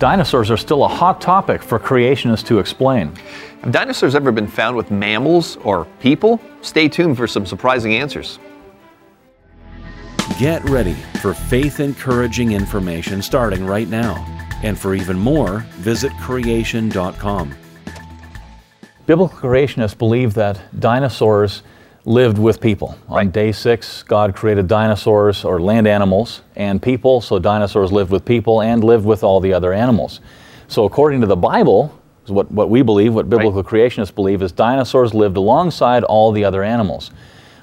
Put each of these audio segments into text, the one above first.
Dinosaurs are still a hot topic for creationists to explain. Have dinosaurs ever been found with mammals or people? Stay tuned for some surprising answers. Get ready for faith encouraging information starting right now. And for even more, visit creation.com. Biblical creationists believe that dinosaurs lived with people. On day six, God created dinosaurs or land animals and people, so dinosaurs lived with people and lived with all the other animals. So, according to the Bible, what, what we believe, what biblical right. creationists believe, is dinosaurs lived alongside all the other animals.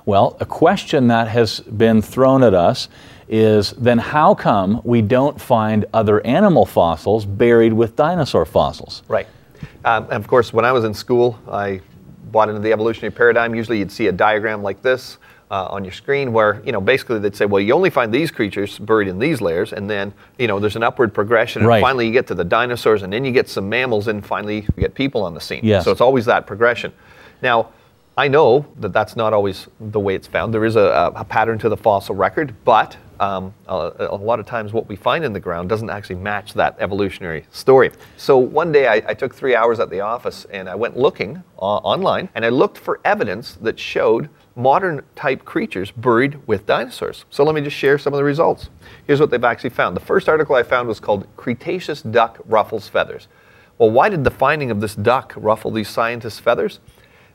Well, a question that has been thrown at us is then how come we don't find other animal fossils buried with dinosaur fossils? Right. Um, of course, when I was in school, I bought into the evolutionary paradigm. Usually you'd see a diagram like this uh, on your screen where, you know, basically they'd say, well, you only find these creatures buried in these layers, and then, you know, there's an upward progression, and right. finally you get to the dinosaurs, and then you get some mammals, and finally you get people on the scene. Yes. So it's always that progression. Now, I know that that's not always the way it's found. There is a, a pattern to the fossil record, but um, a, a, lot of times what we find in the ground doesn't actually match that evolutionary story. So one day I, I took three hours at the office and I went looking uh, online and I looked for evidence that showed modern type creatures buried with dinosaurs. So let me just share some of the results. Here's what they've actually found. The first article I found was called Cretaceous Duck Ruffles Feathers. Well, why did the finding of this duck ruffle these scientists' feathers?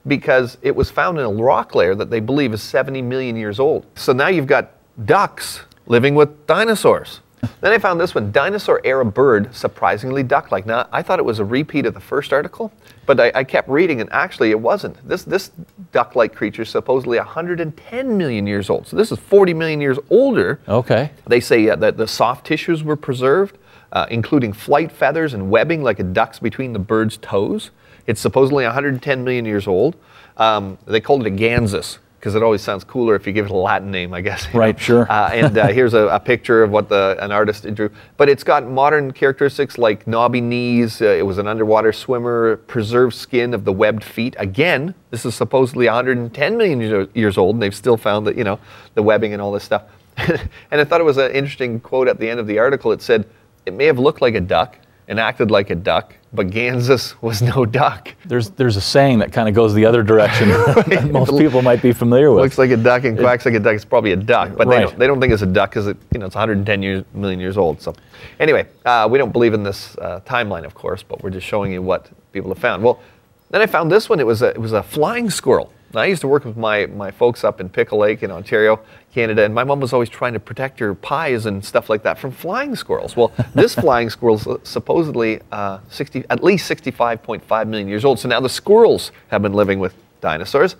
Because it was found in a rock layer that they believe is 70 million years old. So now you've got ducks living with dinosaurs. then I found this one, dinosaur era bird, surprisingly duck-like. Now, I thought it was a repeat of the first article, but I, I kept reading and actually it wasn't. This, this duck-like creature is supposedly 110 million years old. So this is 40 million years older. Okay. They say uh, that the soft tissues were preserved, uh, including flight feathers and webbing like a duck's between the bird's toes. It's supposedly 110 million years old. Um, they called it a Gansus because it always sounds cooler if you give it a Latin name, I guess. Right, know? sure. Uh, and uh, here's a, a, picture of what the an artist drew. But it's got modern characteristics like knobby knees. Uh, it was an underwater swimmer, preserved skin of the webbed feet. Again, this is supposedly 110 million years old, and they've still found that you know the webbing and all this stuff. and I thought it was an interesting quote at the end of the article. It said, "It may have looked like a duck." And acted like a duck, but Gansus was no duck. There's there's a saying that kind of goes the other direction that most people might be familiar with. Looks like a duck and quacks like a duck. It's probably a duck, but right. they, don't, they don't think it's a duck because it you know it's 110 years, million years old. So anyway, uh, we don't believe in this uh, timeline, of course, but we're just showing you what people have found. Well, then I found this one. It was a it was a flying squirrel. Now, I used to work with my, my folks up in Pickle Lake in Ontario, Canada, and my mom was always trying to protect her pies and stuff like that from flying squirrels. Well, this flying squirrel is supposedly uh, 60, at least 65.5 million years old. So now the squirrels have been living with dinosaurs.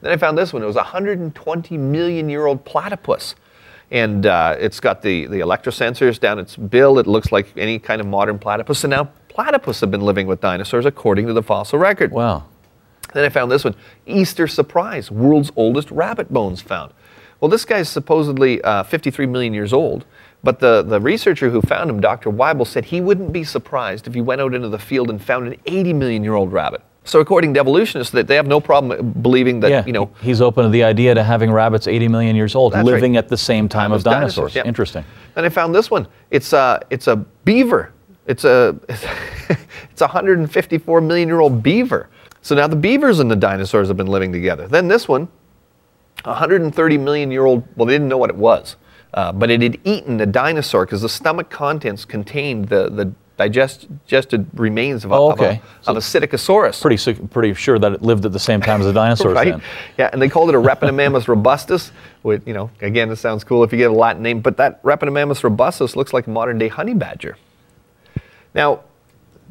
Then I found this one. It was a 120 million year old platypus. And uh, it's got the, the electrosensors down its bill. It looks like any kind of modern platypus. So now platypus have been living with dinosaurs according to the fossil record. Wow. Then I found this one Easter surprise, world's oldest rabbit bones found. Well, this guy's supposedly uh, 53 million years old, but the, the researcher who found him, Dr. Weibel, said he wouldn't be surprised if he went out into the field and found an 80 million year old rabbit. So, according to evolutionists, that they have no problem believing that yeah, you know he's open to the idea to having rabbits 80 million years old, living right. at the same time, time as dinosaurs. dinosaurs yeah. Interesting. Then I found this one. It's a it's a beaver. It's a it's a 154 million year old beaver. So now the beavers and the dinosaurs have been living together. Then this one, 130 million year old, well, they didn't know what it was, uh, but it had eaten a dinosaur because the stomach contents contained the, the digested remains of, a, oh, okay. of, a, of a Psittacosaurus. Pretty, pretty sure that it lived at the same time as the dinosaurs right? Then. Yeah, and they called it a Repenomamus robustus. With, you know, again, it sounds cool if you give a Latin name, but that Repenomamus robustus looks like a modern day honey badger. Now,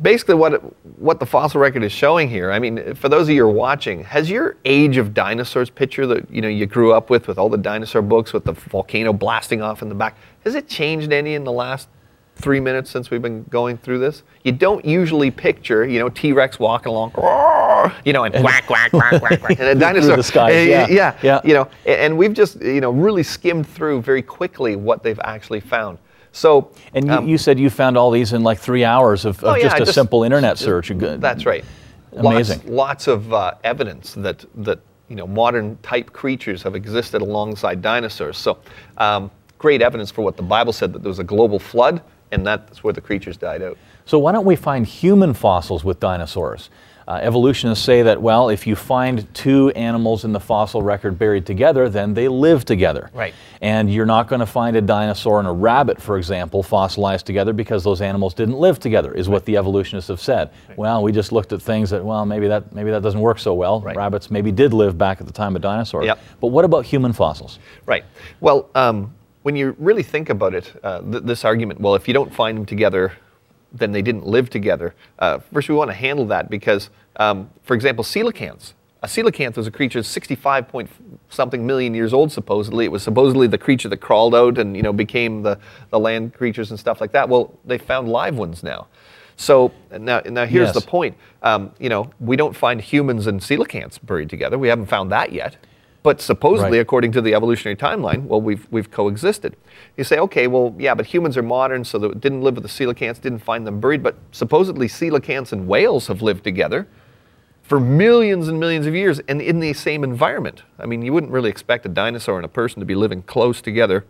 basically what what the fossil record is showing here. I mean, for those of you who are watching, has your age of dinosaurs picture that you know you grew up with, with all the dinosaur books, with the volcano blasting off in the back, has it changed any in the last three minutes since we've been going through this? You don't usually picture, you know, T Rex walking along, you know, and quack quack quack quack quack, and a dinosaur. the skies, eh, yeah. yeah, yeah, you know, and we've just you know really skimmed through very quickly what they've actually found. So, and you, um, you, said you found all these in like three hours of, of oh, yeah, just a just, simple internet search. That's right. Amazing. Lots, lots of uh, evidence that that you know modern type creatures have existed alongside dinosaurs. So, um, great evidence for what the Bible said that there was a global flood and that's where the creatures died out. So why don't we find human fossils with dinosaurs? Uh, evolutionists say that, well, if you find two animals in the fossil record buried together, then they live together. Right. And you're not going to find a dinosaur and a rabbit, for example, fossilized together because those animals didn't live together, is what the evolutionists have said. Well, we just looked at things that, well, maybe that, maybe that doesn't work so well. Right. Rabbits maybe did live back at the time of dinosaurs. Yep. But what about human fossils? Right. Well, um, when you really think about it, uh, th- this argument, well, if you don't find them together, then they didn't live together. Uh, first, we want to handle that because, um, for example, coelacanths. A coelacanth was a creature 65 point something million years old, supposedly. It was supposedly the creature that crawled out and you know became the, the land creatures and stuff like that. Well, they found live ones now. So now, now here's Yes. the point. Um, you know, we don't find humans and coelacanths buried together. We haven't found that yet. But supposedly, Right. according to the evolutionary timeline, well, we've, we've coexisted. You say, okay, well, yeah, but humans are modern, so they didn't live with the coelacanths, didn't find them buried. But supposedly, coelacanths and whales have lived together for millions and millions of years and in the same environment. I mean, you wouldn't really expect a dinosaur and a person to be living close together,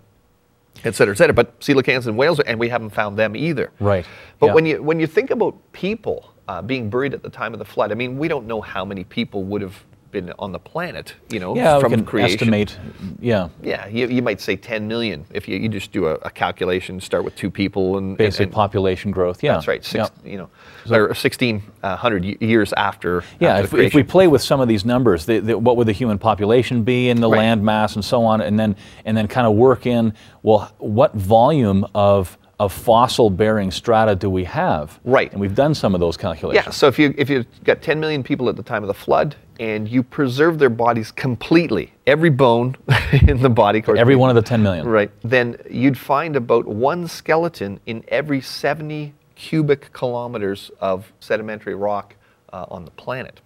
et cetera, et cetera. But coelacanths and whales, and we haven't found them either. Right. But Yeah. when you when you think about people uh, being buried at the time of the flood, I mean, we don't know how many people would have been on the planet, you know, Yeah, from we can creation. estimate. Yeah. Yeah, you, you might say 10 million if you, you just do a, a calculation, start with two people and Basic and, population growth. Yeah. That's right. Six, Yeah. You know, or 1600 uh, years after. Yeah, after if, we- if we play with some of these numbers, the, the, what would the human population be in the Right. land mass and so on, and then and then kind of work in well, what volume of of fossil bearing strata do we have? Right. And we've done some of those calculations. Yeah, so if you if you've got 10 million people at the time of the flood and you preserve their bodies completely, every bone in the body, course, Every one of the 10 million. right, then you'd find about one skeleton in every 70 cubic kilometers of sedimentary rock uh, on the planet.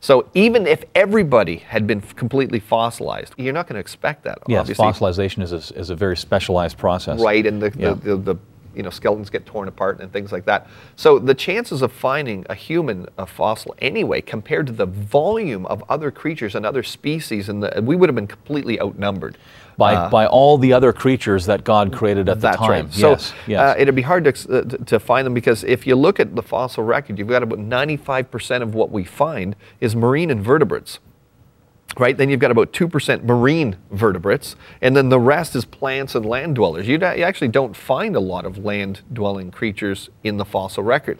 So even if everybody had been f- completely fossilized, you're not going to expect that. Yes, obviously. fossilization is a, is a very specialized process. Right, and the, Yeah. the, the, the you know skeletons get torn apart and things like that. So the chances of finding a human a fossil anyway, compared to the volume of other creatures and other species, and we would have been completely outnumbered. By, Uh, by all the other creatures that God created at the time. right. So yes, yes. Uh, it'd be hard to, uh, to to find them because if you look at the fossil record, you've got about 95% of what we find is marine invertebrates. Right, then you've got about 2% marine vertebrates, and then the rest is plants and land dwellers. You, you actually don't find a lot of land dwelling creatures in the fossil record.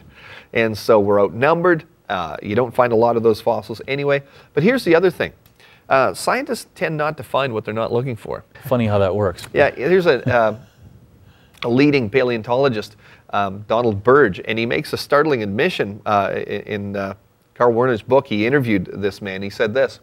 And so we're outnumbered. Uh, you don't find a lot of those fossils anyway. But here's the other thing uh, scientists tend not to find what they're not looking for. Funny how that works. Yeah, here's a, uh, a leading paleontologist, um, Donald Burge, and he makes a startling admission uh, in uh, Carl Werner's book. He interviewed this man. He said this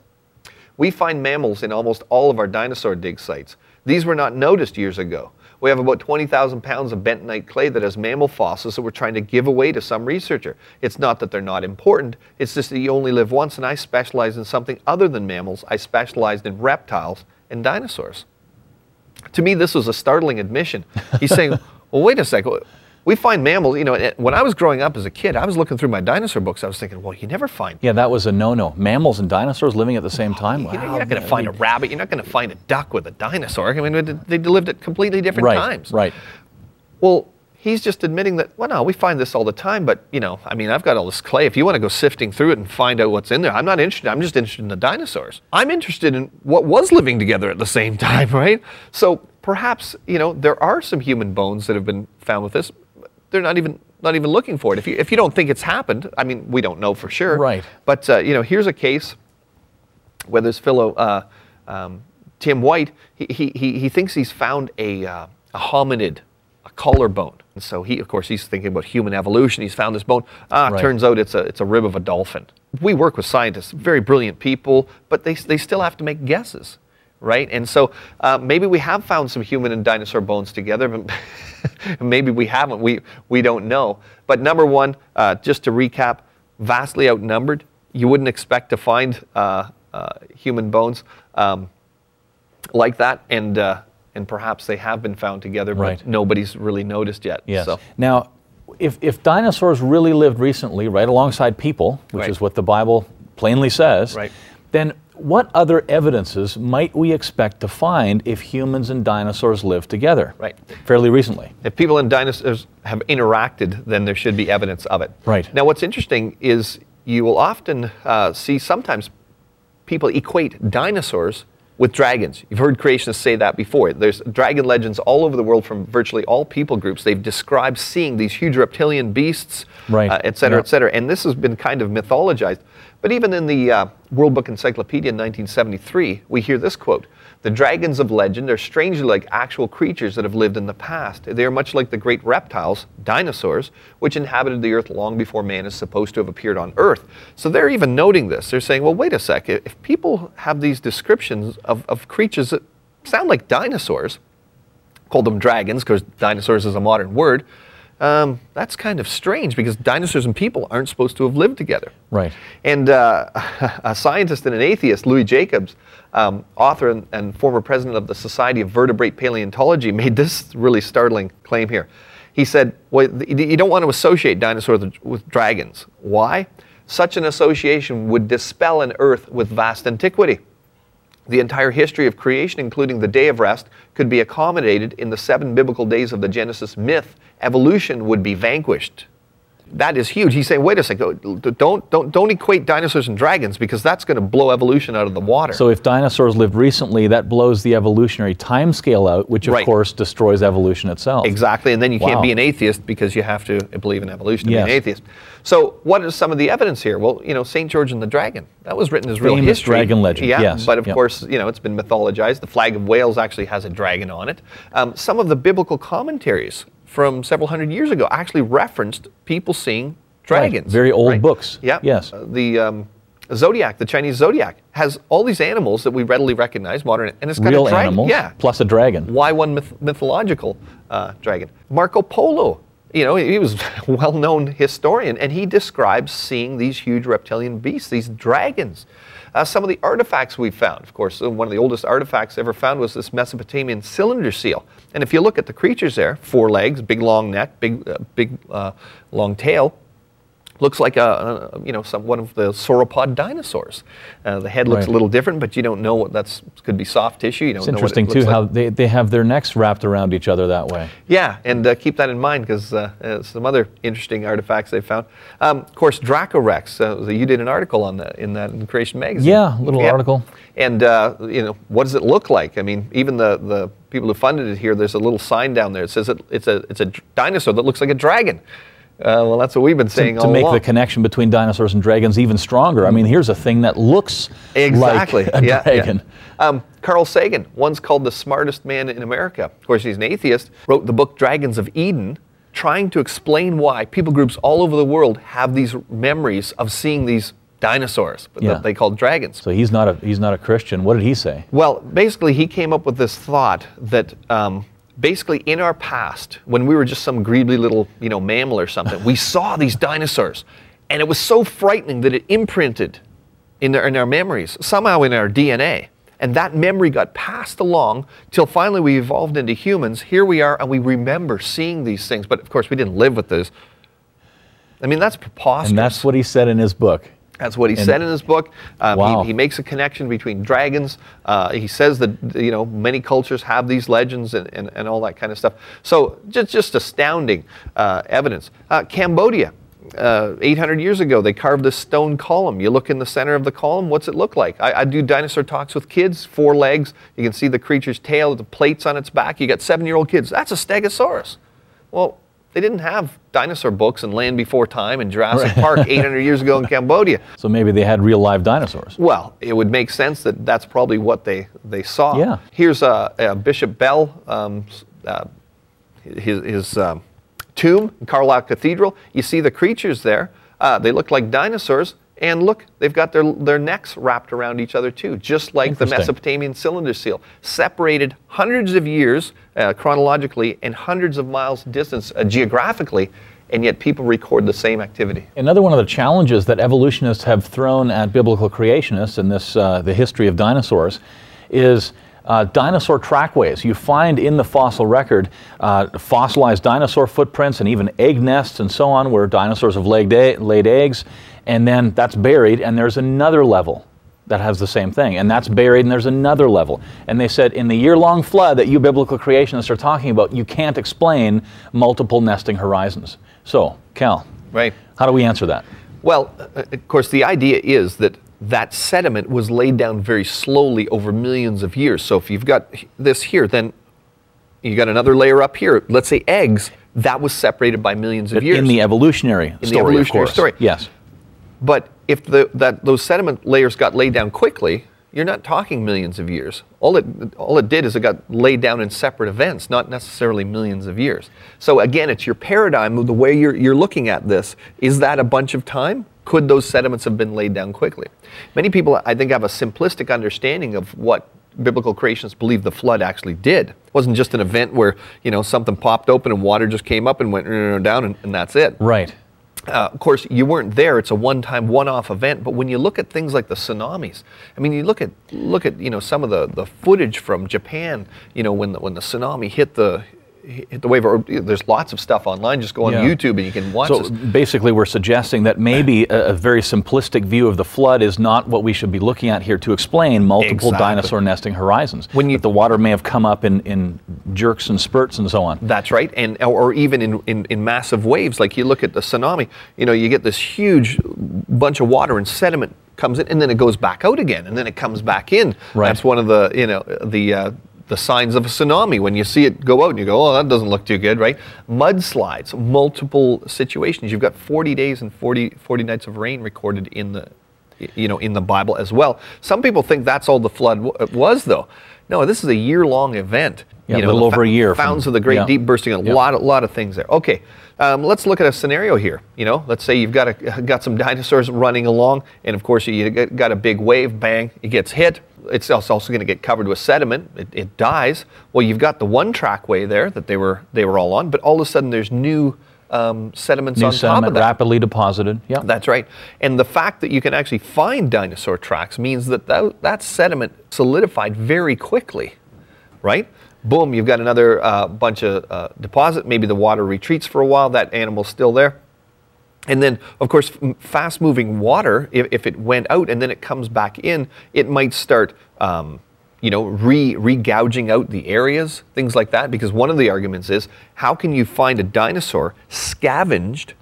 We find mammals in almost all of our dinosaur dig sites. These were not noticed years ago. We have about 20,000 pounds of bentonite clay that has mammal fossils that we're trying to give away to some researcher. It's not that they're not important, it's just that you only live once, and I specialize in something other than mammals. I specialized in reptiles and dinosaurs to me, this was a startling admission. He's saying, well, wait a second. We find mammals, you know, when I was growing up as a kid, I was looking through my dinosaur books. I was thinking, well, you never find. Yeah, that was a no-no. Mammals and dinosaurs living at the same time. You Wow, you're not going to find a rabbit. You're not going to find a duck with a dinosaur. I mean, they lived at completely different right, times. Right. Well, he's just admitting that, well, no, we find this all the time, but, you know, I mean, I've got all this clay. If you want to go sifting through it and find out what's in there, I'm not interested. I'm just interested in the dinosaurs. I'm interested in what was living together at the same time, right? So perhaps, you know, there are some human bones that have been found with this. They're not even not even looking for it. If you if you don't think it's happened, I mean, we don't know for sure. Right. But uh, you know, here's a case where this fellow uh, um, Tim White, he, he, he he thinks he's found a, uh, a hominid, a collarbone. And so he, of course, he's thinking about human evolution. He's found this bone. Ah, Right. turns out it's a it's a rib of a dolphin. We work with scientists, very brilliant people, but they they still have to make guesses. Right, and so uh, maybe we have found some human and dinosaur bones together, but maybe we haven't. We we don't know. But number one, uh, just to recap, vastly outnumbered. You wouldn't expect to find uh, uh, human bones um, like that, and uh, and perhaps they have been found together, but Right. nobody's really noticed yet. Yes. So, Now, if, if dinosaurs really lived recently, right alongside people, which Right. is what the Bible plainly says, Right. then what other evidences might we expect to find if humans and dinosaurs lived together? Right. Fairly recently. If people and dinosaurs have interacted, then there should be evidence of it. Right. Now, what's interesting is you will often uh, see sometimes people equate dinosaurs with dragons. You've heard creationists say that before. There's dragon legends all over the world from virtually all people groups. They've described seeing these huge reptilian beasts, Right. uh, et cetera, Yeah. et cetera. And this has been kind of mythologized. But even in the uh, World Book Encyclopedia in 1973, we hear this quote The dragons of legend are strangely like actual creatures that have lived in the past. They are much like the great reptiles, dinosaurs, which inhabited the earth long before man is supposed to have appeared on earth. So they're even noting this. They're saying, well, wait a sec. If people have these descriptions of, of creatures that sound like dinosaurs, called them dragons because dinosaurs is a modern word. Um, that's kind of strange because dinosaurs and people aren't supposed to have lived together. Right. And uh, a scientist and an atheist, Louis Jacobs, um, author and, and former president of the Society of Vertebrate Paleontology, made this really startling claim here. He said, well, You don't want to associate dinosaurs with, with dragons. Why? Such an association would dispel an Earth with vast antiquity. The entire history of creation, including the day of rest, could be accommodated in the seven biblical days of the Genesis myth. Evolution would be vanquished. That is huge. He's saying, wait a second, don't, don't, don't equate dinosaurs and dragons because that's going to blow evolution out of the water. So if dinosaurs lived recently, that blows the evolutionary timescale out, which of Right. course destroys evolution itself. Exactly, and then you can't be an atheist because you have to believe in evolution to be an atheist. So, what is some of the evidence here? Well, you know, St. George and the Dragon. That was written as real history. dragon legend, Yeah, yes, but of yep. course, you know, it's been mythologized. The flag of Wales actually has a dragon on it. Um, some of the biblical commentaries from several hundred years ago actually referenced people seeing dragons. very old books, Yeah. yes. Uh, the um, zodiac, the Chinese zodiac, has all these animals that we readily recognize, modern, and it's got Real a dragon. animals Yeah, plus a dragon. why one myth- mythological uh, dragon? Marco Polo, you know, he was a well-known historian, and he describes seeing these huge reptilian beasts, these dragons. Uh, some of the artifacts we found, of course, uh, one of the oldest artifacts ever found was this Mesopotamian cylinder seal. And if you look at the creatures there, four legs, big long neck, big, uh, big uh, long tail, looks like a, a you know some one of the sauropod dinosaurs. Uh, the head looks Right. a little different, but you don't know what that's could be soft tissue. You don't It's know what it interesting too looks how they, they have their necks wrapped around each other that way. Yeah, and uh, keep that in mind because uh, uh, some other interesting artifacts they found. Um, of course, Dracorex. Uh, you did an article on that in that in Creation magazine. Yeah, a little article. And uh, you know, what does it look like? I mean, even the, the people who funded it here, there's a little sign down there. It says it, it's a it's a dinosaur that looks like a dragon. Uh, well, that's what we've been saying to, to make along. the connection between dinosaurs and dragons even stronger. I mean, here's a thing that looks Exactly. like a yeah, dragon. Yeah. Um, Carl Sagan, once called the smartest man in America, of course, he's an atheist, wrote the book Dragons of Eden, trying to explain why people groups all over the world have these memories of seeing these dinosaurs but Yeah. that they call dragons. So he's not a he's not a Christian. What did he say? Well, basically, he came up with this thought that um, basically in our past, when we were just some greedy little, you know, mammal or something, we saw these dinosaurs, and it was so frightening that it imprinted in our, in our memories, somehow in our DNA. And that memory got passed along till finally we evolved into humans. Here we are, and we remember seeing these things. But of course, we didn't live with this. I mean, that's preposterous. And that's what he said in his book. That's what he And- said in his book. Um, Wow. he, he makes a connection between dragons. Uh, he says that you know many cultures have these legends and, and, and all that kind of stuff. So just just astounding uh, evidence. Uh, Cambodia. Uh, 800 years ago, they carved this stone column. You look in the center of the column, what's it look like? I, I do dinosaur talks with kids, four legs. You can see the creature's tail, the plates on its back. You got seven year old kids. That's a stegosaurus. Well, they didn't have dinosaur books and Land Before Time and Jurassic Park 800 years ago in Cambodia. So maybe they had real live dinosaurs. Well, it would make sense that that's probably what they, they saw. Yeah. Here's uh, uh, Bishop Bell, um, uh, his, his um, tomb in Carlisle Cathedral. You see the creatures there. Uh, they look like dinosaurs. And look, they've got their, their necks wrapped around each other too, just like the Mesopotamian cylinder seal, separated hundreds of years uh, chronologically and hundreds of miles distance uh, geographically, and yet people record the same activity. Another one of the challenges that evolutionists have thrown at biblical creationists in this uh, the history of dinosaurs is uh, dinosaur trackways. You find in the fossil record uh, fossilized dinosaur footprints and even egg nests and so on, where dinosaurs have laid, laid eggs, and then that's buried, and there's another level that has the same thing, and that's buried, and there's another level. And they said in the year long flood that you biblical creationists are talking about, you can't explain multiple nesting horizons. So, Cal, Right. how do we answer that? Well, uh, of course, the idea is that that sediment was laid down very slowly over millions of years. So if you've got this here, then you got another layer up here. Let's say eggs. That was separated by millions of years. In the evolutionary the story, of evolutionary course. story. Yes. But if the, that, those sediment layers got laid down quickly, you're not talking millions of years. All it, all it did is it got laid down in separate events, not necessarily millions of years. So again, it's your paradigm the way you're, you're looking at this. Is that a bunch of time? Could those sediments have been laid down quickly? Many people, I think, have a simplistic understanding of what biblical creationists believe the flood actually did. It wasn't just an event where you know something popped open and water just came up and went uh, down and, and that's it. Right. Uh, of course, you weren't there. It's a one-time, one-off event. But when you look at things like the tsunamis, I mean, you look at look at you know some of the, the footage from Japan. You know when the, when the tsunami hit the hit the wave. Or there's lots of stuff online. Just go on Yeah. YouTube and you can watch So this. basically, we're suggesting that maybe a, a very simplistic view of the flood is not what we should be looking at here to explain multiple Exactly. dinosaur nesting horizons. When you- the water may have come up in, in jerks and spurts and so on. That's right, and or or even in, in, in massive waves, like you look at the tsunami, you know, you get this huge bunch of water and sediment comes in, and then it goes back out again, and then it comes back in. Right. That's one of the you know the uh, the signs of a tsunami when you see it go out and you go, oh, that doesn't look too good, right? Mudslides, multiple situations. You've got 40 days and 40, 40 nights of rain recorded in the you know in the Bible as well. Some people think that's all the flood was, though. No, this is a year-long event. Yeah, you a little over a year from- Fountains of the Great yeah. Deep bursting, a Yeah. lot, a lot of things there. Okay, um, let's look at a scenario here. You know, let's say you've got a, got some dinosaurs running along, and of course you got a big wave, bang, it gets hit. It's also going to get covered with sediment. It, it dies. Well, you've got the one trackway there that they were they were all on, but all of a sudden there's new um, sediments New on top of sediment that. rapidly deposited. Yeah. That's right. And the fact that you can actually find dinosaur tracks means that that, that sediment solidified very quickly, right? Boom, you've got another uh, bunch of uh, deposit. Maybe the water retreats for a while, that animal's still there. And then, of course, fast moving water, if, if it went out and then it comes back in, it might start, um, you know, re, re-gouging out the areas, things like that. Because one of the arguments is how can you find a dinosaur scavenged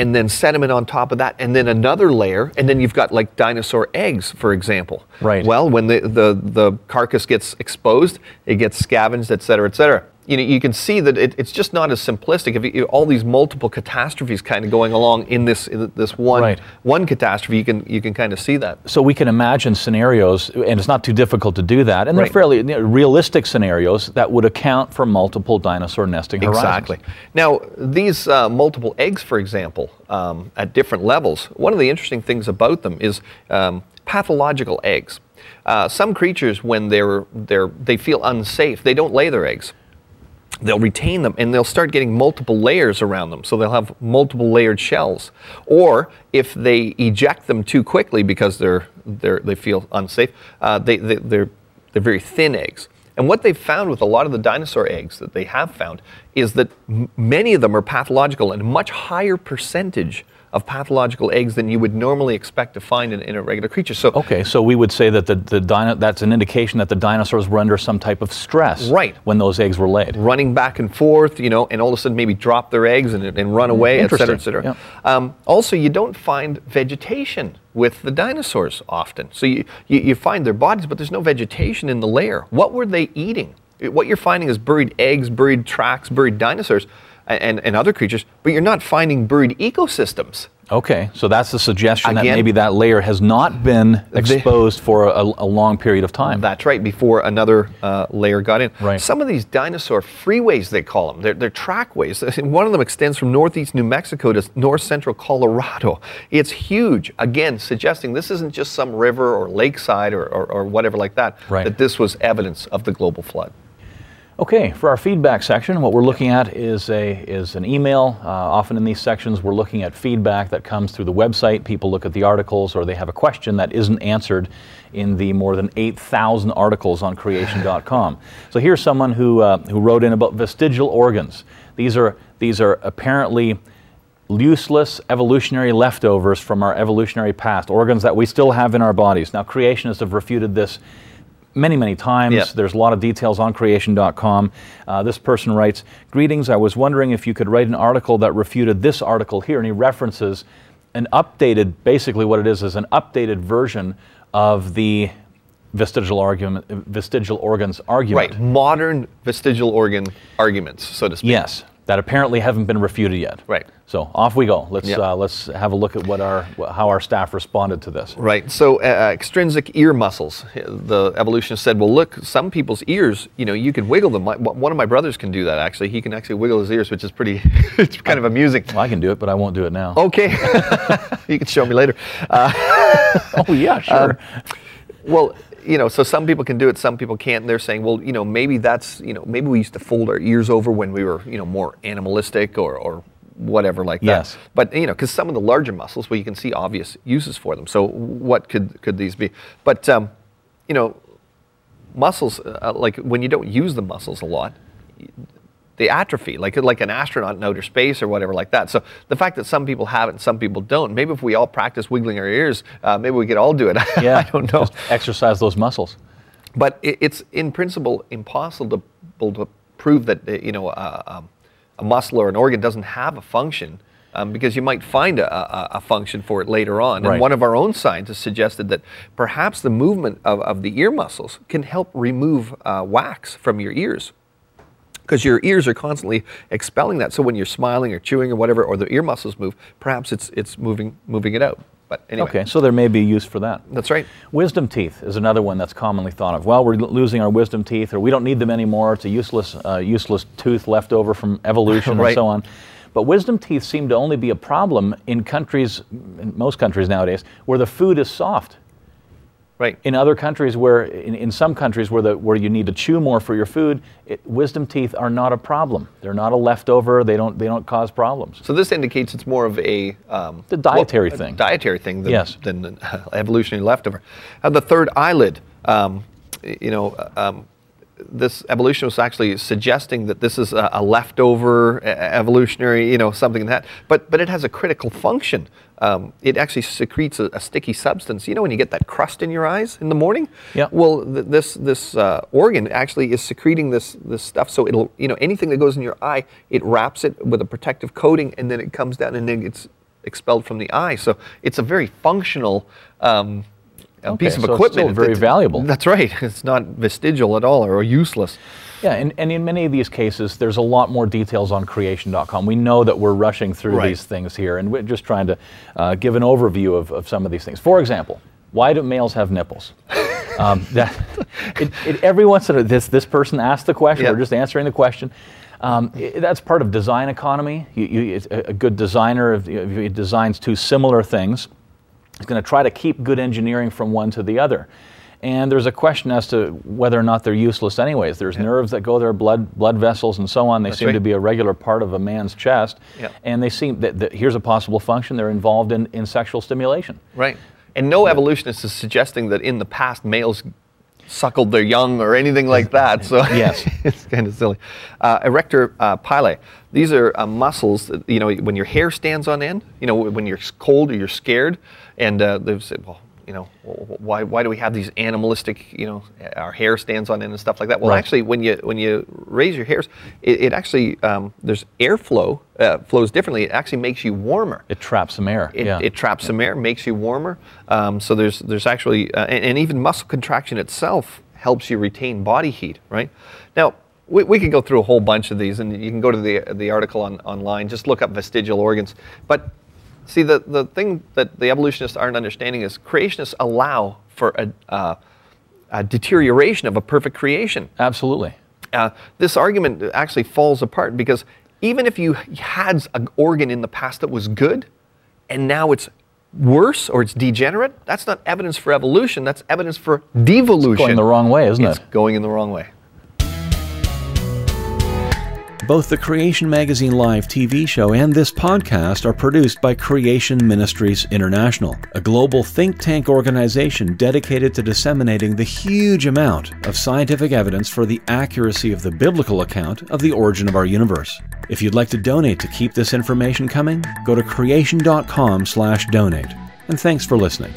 and then sediment on top of that, and then another layer, and then you've got like dinosaur eggs, for example. Right. Well, when the, the, the carcass gets exposed, it gets scavenged, et cetera, et cetera. You know, you can see that it, it's just not as simplistic. If you, all these multiple catastrophes kind of going along in this in this one Right. one catastrophe, you can you can kind of see that. so we can imagine scenarios, and it's not too difficult to do that, and Right. they're fairly you know, realistic scenarios that would account for multiple dinosaur nesting horizons. Exactly. Now, these uh, multiple eggs, for example, um, at different levels, one of the interesting things about them is um, pathological eggs. Uh, some creatures, when they're, they're, they feel unsafe, they don't lay their eggs. They'll retain them and they'll start getting multiple layers around them. So they'll have multiple layered shells. Or if they eject them too quickly because they're, they're, they feel unsafe, uh, they, they, they're, they're very thin eggs. And what they've found with a lot of the dinosaur eggs that they have found is that m- many of them are pathological and a much higher percentage of pathological eggs than you would normally expect to find in, in a regular creature. So Okay, so we would say that the, the dino- that's an indication that the dinosaurs were under some type of stress Right. when those eggs were laid. running back and forth, you know, and all of a sudden maybe drop their eggs and, and run away, et cetera, et cetera. Um, also, you don't find vegetation with the dinosaurs often. So you, you, you find their bodies, but there's no vegetation in the layer. What were they eating? What you're finding is buried eggs, buried tracks, buried dinosaurs, and, and other creatures, but you're not finding buried ecosystems. Okay, so that's the suggestion that maybe that layer has not been exposed for a, a long period of time. That's right, before another uh, layer got in. Right. Some of these dinosaur freeways, they call them, they're, they're trackways. One of them extends from northeast New Mexico to north central Colorado. It's huge, again, suggesting this isn't just some river or lakeside or, or, or whatever like that, Right. that this was evidence of the global flood. Okay, for our feedback section, what we're looking at is a is an email. Uh, often in these sections, we're looking at feedback that comes through the website. People look at the articles, or they have a question that isn't answered in the more than 8,000 articles on creation.com. so here's someone who uh, who wrote in about vestigial organs. These are these are apparently useless evolutionary leftovers from our evolutionary past, organs that we still have in our bodies. Now, creationists have refuted this many, many times. Yeah. There's a lot of details on creation.com. Uh, this person writes Greetings, I was wondering if you could write an article that refuted this article here. And he references an updated, basically, what it is is an updated version of the vestigial argument, vestigial organs argument. Right. Modern vestigial organ arguments, so to speak. Yes, that apparently haven't been refuted yet. Right. So off we go. Let's Yep. uh, let's have a look at what our how our staff responded to this. Right. So uh, extrinsic ear muscles. The evolutionist said, well, look, some people's ears, you know, you can wiggle them. My, one of my brothers can do that. Actually, he can actually wiggle his ears, which is pretty. it's kind of amusing. Well, I can do it, but I won't do it now. Okay. you can show me later. Uh, Oh, yeah, sure. Well, you know, so some people can do it, some people can't. And they're saying, well, you know, maybe that's, you know, maybe we used to fold our ears over when we were, you know, more animalistic or, or whatever like that. Yes. But you know, because some of the larger muscles, well, you can see obvious uses for them. So what could could these be? But um, you know, muscles uh, like when you don't use the muscles a lot. They atrophy, like like an astronaut in outer space or whatever like that. So the fact that some people have it and some people don't, maybe if we all practice wiggling our ears, uh, maybe we could all do it. yeah, I don't know. Exercise those muscles. But it, it's in principle impossible to, to prove that uh, you know uh, um, a muscle or an organ doesn't have a function um, because you might find a, a, a function for it later on. Right. And one of our own scientists suggested that perhaps the movement of, of the ear muscles can help remove uh, wax from your ears. Because your ears are constantly expelling that, so when you're smiling or chewing or whatever, or the ear muscles move, perhaps it's it's moving moving it out. But anyway, Okay, so there may be use for that. that's right. Wisdom teeth is another one that's commonly thought of. Well, we're losing our wisdom teeth, or we don't need them anymore. It's a useless, uh, useless tooth left over from evolution and so on. But wisdom teeth seem to only be a problem in countries, in most countries nowadays, where the food is soft. Right. In other countries, where in, in some countries where the where you need to chew more for your food, it, wisdom teeth are not a problem. They're not a leftover. They don't they don't cause problems. So this indicates it's more of a um, The dietary well, a thing. dietary thing than, Yes. than an evolutionary leftover. Uh, the third eyelid, um, you know, uh, um, this evolutionist was actually suggesting that this is a, a leftover evolutionary, you know, something like that. But but it has a critical function. Um, it actually secretes a, a sticky substance. You know, when you get that crust in your eyes in the morning. Yeah. Well, th- this this uh, organ actually is secreting this this stuff. So it'll you know anything that goes in your eye, it wraps it with a protective coating, and then it comes down and then it's expelled from the eye. So it's a very functional. Um, a Okay, piece of so it's equipment. still very valuable. That's right. It's not vestigial at all or useless. Yeah, and, and in many of these cases, there's a lot more details on creation.com. We know that we're rushing through Right. these things here, and we're just trying to uh, give an overview of, of some of these things. For example, why do males have nipples? um, that, it, it, every once in a this this person asked the question. We're just answering the question. Um, i- that's part of design economy. You, you, it's a, a good designer, if if he designs two similar things, is going to try to keep good engineering from one to the other. And there's a question as to whether or not they're useless anyways. There's nerves that go there, blood blood vessels and so on. They seem right. to be a regular part of a man's chest. Yeah. And they seem that, that here's a possible function. They're involved in, in sexual stimulation. Right. And no evolutionist is suggesting that in the past males suckled their young or anything like that. So Yes. it's kind of silly. Uh, erector uh, pili. These are uh, muscles. That, you know, when your hair stands on end. You know, when you're cold or you're scared, and uh, they've said, well. You know, why, why do we have these animalistic, you know, our hair stands on end and stuff like that? Well, Right. actually, when you when you raise your hairs, it, it actually um, there's airflow uh, flows differently. It actually makes you warmer. It traps some air. It, yeah. it traps some air, makes you warmer. Um, so there's there's actually uh, and, and even muscle contraction itself helps you retain body heat, right? Now we, we could go through a whole bunch of these, and you can go to the the article on, online. Just look up vestigial organs. But see, the the thing that the evolutionists aren't understanding is creationists allow for a, uh, a deterioration of a perfect creation Absolutely. uh, this argument actually falls apart because even if you had an organ in the past that was good and now it's worse or it's degenerate, that's not evidence for evolution, that's evidence for devolution. Going the wrong way, isn't It's it? going in the wrong way. Both the Creation Magazine Live TV show and this podcast are produced by Creation Ministries International, a global think tank organization dedicated to disseminating the huge amount of scientific evidence for the accuracy of the biblical account of the origin of our universe. If you'd like to donate to keep this information coming, go to creation.com/donate. And thanks for listening.